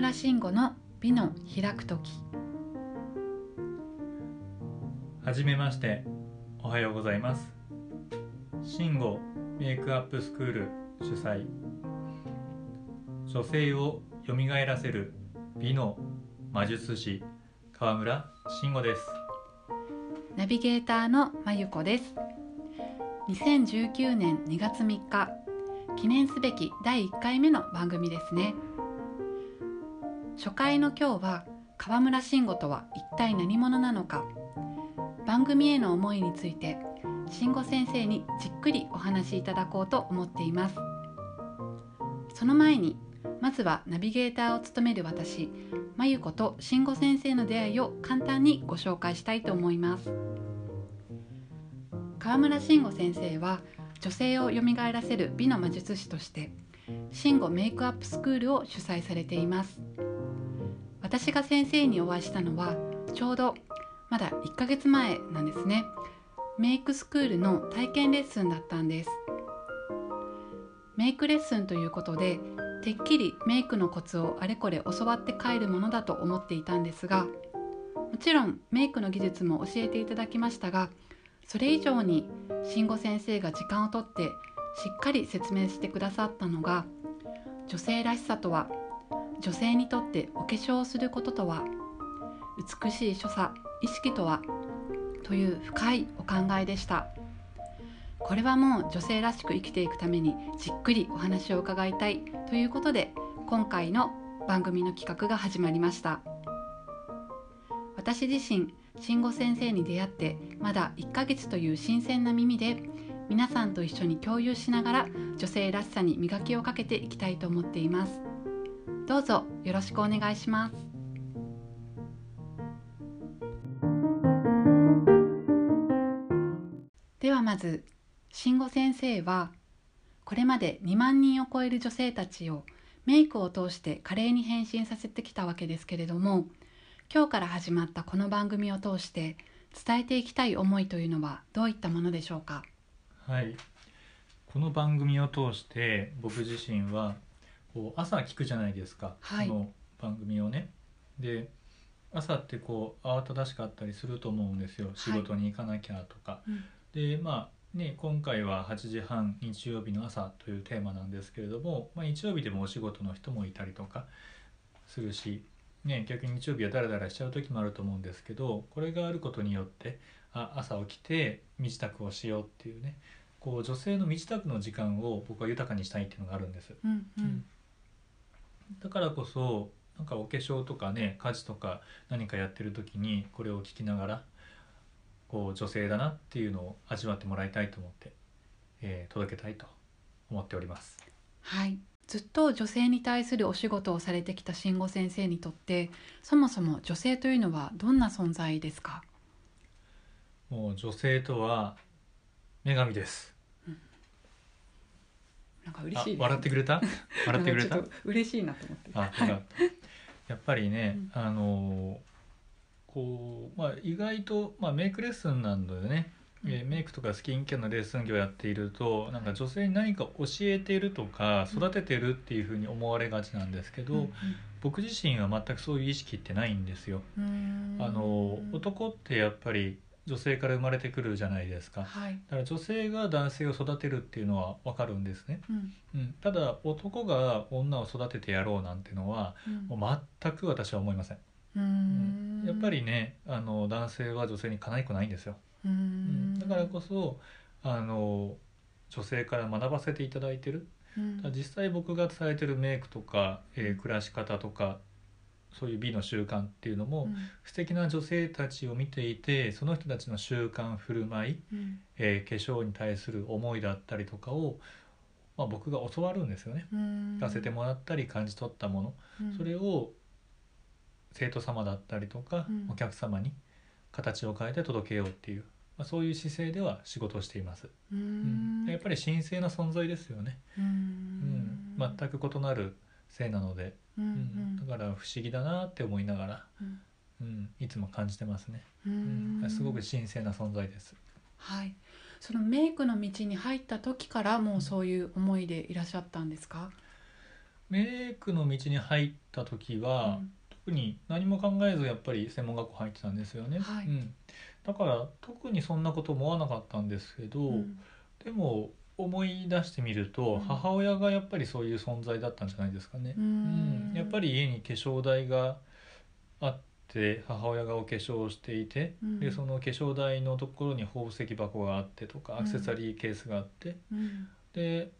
村慎吾の美の開く時。はじめまして。おはようございます。慎吾メイクアップスクール主催。女性を蘇らせる美の魔術師川村慎吾です。ナビゲーターのまゆこです。2019年2月3日記念すべき第1回目の番組ですね初回の今日は川村慎吾とは一体何者なのか。番組への思いについて慎吾先生にじっくりお話しいただこうと思っています。その前にまずはナビゲーターを務める私まゆこと慎吾先生の出会いを簡単にご紹介したいと思います。川村慎吾先生は女性を蘇らせる美の魔術師として慎吾メイクアップスクールを主催されています。私が先生にお会いしたのはちょうどまだ1ヶ月前なんですね。メイクスクールの体験レッスンだったんです。メイクレッスンということでてっきりメイクのコツをあれこれ教わって帰るものだと思っていたんですがもちろんメイクの技術も教えていただきましたがそれ以上に慎吾先生が時間をとってしっかり説明してくださったのが女性らしさとは女性にとってお化粧をすることとは美しい所作意識とはという深いお考えでした。これはもう女性らしく生きていくためにじっくりお話を伺いたいということで今回の番組の企画が始まりました。私自身慎吾先生に出会ってまだ1ヶ月という新鮮な耳で皆さんと一緒に共有しながら女性らしさに磨きをかけていきたいと思っています。どうぞよろしくお願いします。ではまず慎吾先生はこれまで2万人を超える女性たちをメイクを通して華麗に変身させてきたわけですけれども今日から始まったこの番組を通して伝えていきたい思いというのはどういったものでしょうか？はい。この番組を通して僕自身はこう朝聞くじゃないですか、はい。この番組をね。で朝ってこう慌ただしかったりすると思うんですよ。仕事に行かなきゃとか、うん。でまあね今回は8時半日曜日の朝というテーマなんですけれども、まあ、日曜日でもお仕事の人もいたりとかするし、ね、逆に日曜日はダラダラしちゃう時もあると思うんですけどこれがあることによってあ朝起きて身支度をしようっていうねこう女性の身支度の時間を僕は豊かにしたいっていうのがあるんです。うん。うんだからこそなんかお化粧とかね家事とか何かやってる時にこれを聞きながらこう女性だなっていうのを味わってもらいたいと思って、えー届けたいと思っております。はいずっと女性に対するお仕事をされてきた慎吾先生にとってそもそも女性というのはどんな存在ですか？もう女性とは女神です。なんか嬉しいです、あ笑ってくれた？笑ってくれた？嬉しいなと思って。あ、よかった。やっぱりね、うん。あのーこうまあ意外とまあメイクレッスンなんだよね。えーメイクとかスキンケアのレッスン業をやっているとなんか女性に何か教えているとかうん。育ててるっていうふうに思われがちなんですけど、僕自身は全くそういう意識ってないんですよ。うん。あの男ってやっぱり女性から生まれてくるじゃないですか。はい、だから女性が男性を育てるっていうのはわかるんですね。うん。うん、ただ男が女を育ててやろうなんてのはうん。もう全く私は思いません。ううん。ん。やっぱりねあの男性は女性にかないくないんですよ。ううん。ん。だからこそあの女性から学ばせていただいてる。うん。実際僕が伝えてるメイクとか、えー暮らし方とかそういう美の習慣っていうのも、うん。素敵な女性たちを見ていてその人たちの習慣振る舞い、うん。えー化粧に対する思いだったりとかを、まあ、僕が教わるんですよね。うん。聞かせてもらったり感じ取ったもの、うん。それを生徒様だったりとか、うん。お客様に形を変えて届けようっていう、まあ、そういう姿勢では仕事をしています。ううん。んやっぱり神聖な存在ですよね。ううんん、全く異なる性なので、ううん。ん。だから不思議だなって思いながら、うん。うん、いつも感じてますね、ううんん。すごく神聖な存在です。はい。そのメイクの道に入った時からもうそういう思いでいらっしゃったんですか？メイクの道に入った時は、うん。特に何も考えずやっぱり専門学校入ってたんですよね、はい。うん、だから特にそんなこと思わなかったんですけど、うん。でも思い出してみると、うん。母親がやっぱりそういう存在だったんじゃないですかね。う、ん。やっぱり家に化粧台があって母親がお化粧をしていて、うん。でその化粧台のところに宝石箱があってとかうん。アクセサリーケースがあって、うん。で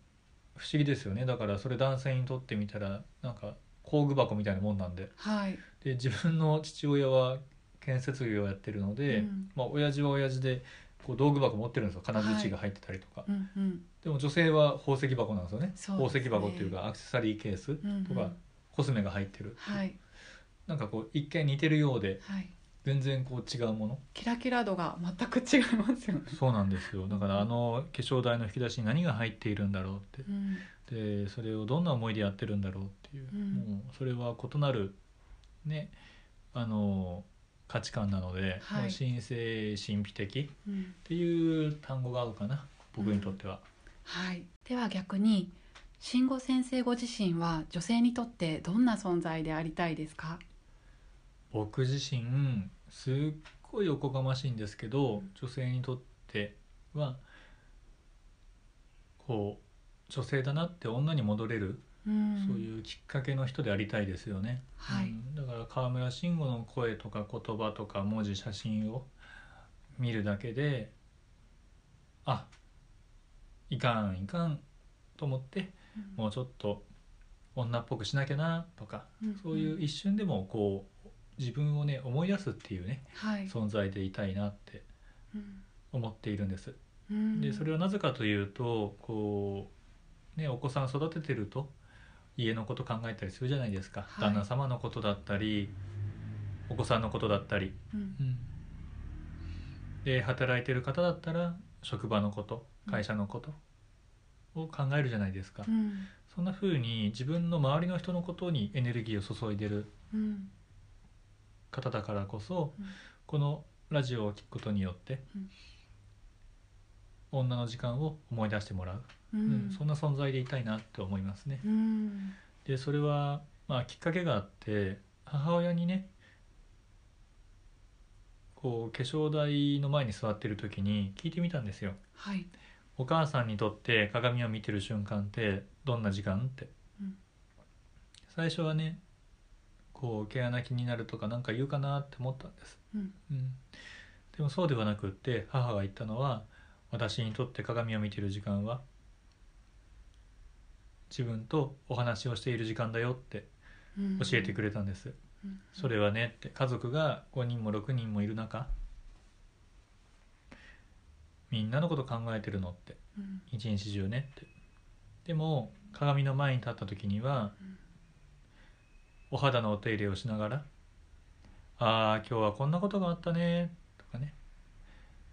不思議ですよね。だからそれ男性にとってみたらなんか工具箱みたいなもんなんで。はい。で自分の父親は建設業をやってるので、うん。まあ親父は親父でこう道具箱持ってるんですよ。金槌が入ってたりとか、うんうん。でも女性は宝石箱なんですよね。ね宝石箱っていうかアクセサリーケースうんとか、うんコスメが入ってる、はい。なんかこう一見似てるようではい。全然こう違うもの。キラキラ度が全く違いますよね。そうなんですよ。だからあの化粧台の引き出しに何が入っているんだろうって。うん。でそれをどんな思いでやってるんだろうっていう、うん。もうそれは異なるね。あの価値観なので、はい。神聖神秘的っうん。ていう単語が合うかな僕にとっては、はい。では逆に慎吾先生ご自身は女性にとってどんな存在でありたいですか？僕自身すっごいおこがましいんですけど女性にとってはこう女性だなって女に戻れる、うん。そういうきっかけの人でありたいですよね、はい。うん。だから川村慎吾の声とか言葉とか文字写真を見るだけであいかんいかんと思ってもうちょっと女っぽくしなきゃなとかうん。そういう一瞬でもこう自分をね思い出すっていうねはい。存在でいたいなってうん。思っているんです。うん。でそれはなぜかというとこうねお子さん育ててると家のこと考えたりするじゃないですか、はい。旦那様のことだったりお子さんのことだったり、うん。で働いてる方だったら職場のこと会社のことを考えるじゃないですか、うん。そんな風に自分の周りの人のことにエネルギーを注いでるうん。方だからこそ、うん。このラジオを聞くことによって、うん女の時間を思い出してもらう、ううんんそんな存在でいたいなって思いますね。うん。でそれは、まあ、きっかけがあって母親にねこう化粧台の前に座ってる時に聞いてみたんですよ。はい。お母さんにとって鏡を見てる瞬間ってどんな時間って、うん。最初はねこう毛穴気になるとかなんか言うかなって思ったんです、うん。うん、でもそうではなくって母が言ったのは私にとって鏡を見てる時間は自分とお話をしている時間だよってうん。教えてくれたんです、うん。それはねって家族が5人も6人もいる中みんなのこと考えてるのってうん。一日中ねって。でも鏡の前に立った時には、うん。お肌のお手入れをしながら「ああ今日はこんなことがあったね」とかね「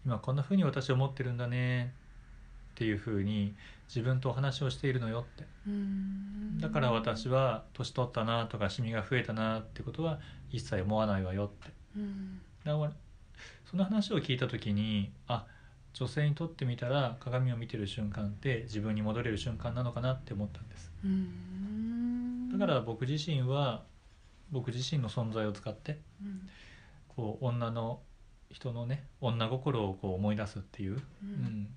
今こんな風に私は思ってるんだね」っていう風に自分とお話をしているのよって。うん。だから私は年取ったなとかシミが増えたなってことは一切思わないわよって。うん。だからその話を聞いた時にあ女性にとってみたら鏡を見てる瞬間って自分に戻れる瞬間なのかなって思ったんです。うん。だから僕自身は僕自身の存在を使ってうん。こう女の人のね女心をこう思い出すっていう、ううんん。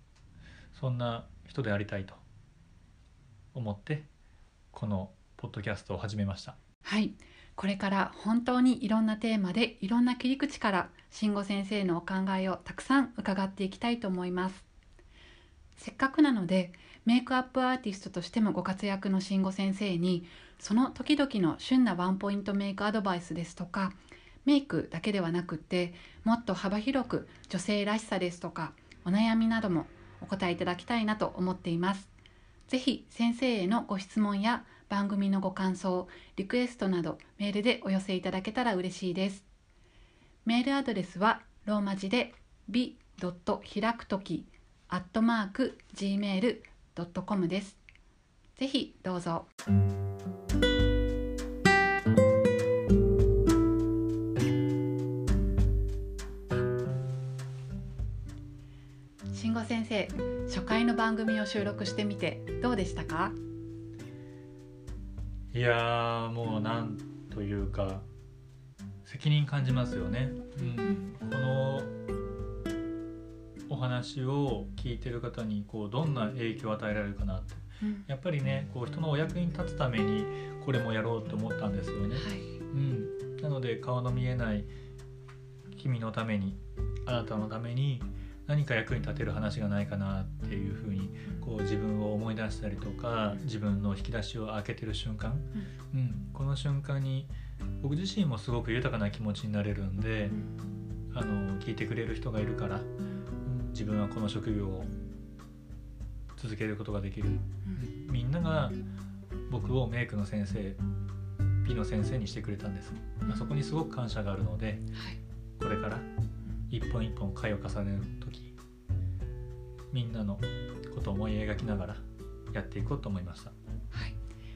そんな人でありたいと思ってこのポッドキャストを始めました。はい。これから本当にいろんなテーマでいろんな切り口から慎吾先生のお考えをたくさん伺っていきたいと思います。せっかくなのでメイクアップアーティストとしてもご活躍の慎吾先生にその時々の旬なワンポイントメイクアドバイスですとかメイクだけではなくってもっと幅広く女性らしさですとかお悩みなどもお答えいただきたいなと思っていますぜひ先生へのご質問や番組のご感想リクエストなどメールでお寄せいただけたら嬉しいです。メールアドレスはローマ字で b. 開くときアットマーク gmail.com です。ぜひどうぞ。先生、初回の番組を収録してみてどうでしたか？いやーもうなんというか責任感じますよね、うん、このお話を聞いてる方にこうどんな影響を与えられるかなって。うん。やっぱりねこう人のお役に立つためにこれもやろうと思ったんですよね、はい。うん、なので顔の見えない君のためにあなたのために何か役に立てる話がないかなっていうふうにこう自分を思い出したりとか自分の引き出しを開けてる瞬間、うん、この瞬間に僕自身もすごく豊かな気持ちになれるんであの聞いてくれる人がいるから、うん。自分はこの職業を続けることができる。うん。みんなが僕をメイクの先生美の先生にしてくれたんです、まあ、そこにすごく感謝があるのではい。これから一本一本回を重ねる時みんなのことを思い描きながらやっていこうと思いました。はい、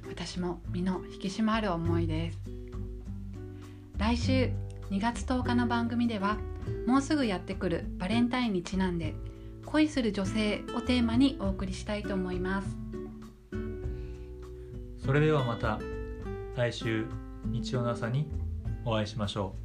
私も身の引き締まる思いです。来週2月10日の番組ではもうすぐやってくるバレンタインにちなんで恋する女性をテーマにお送りしたいと思います。それではまた来週日曜の朝にお会いしましょう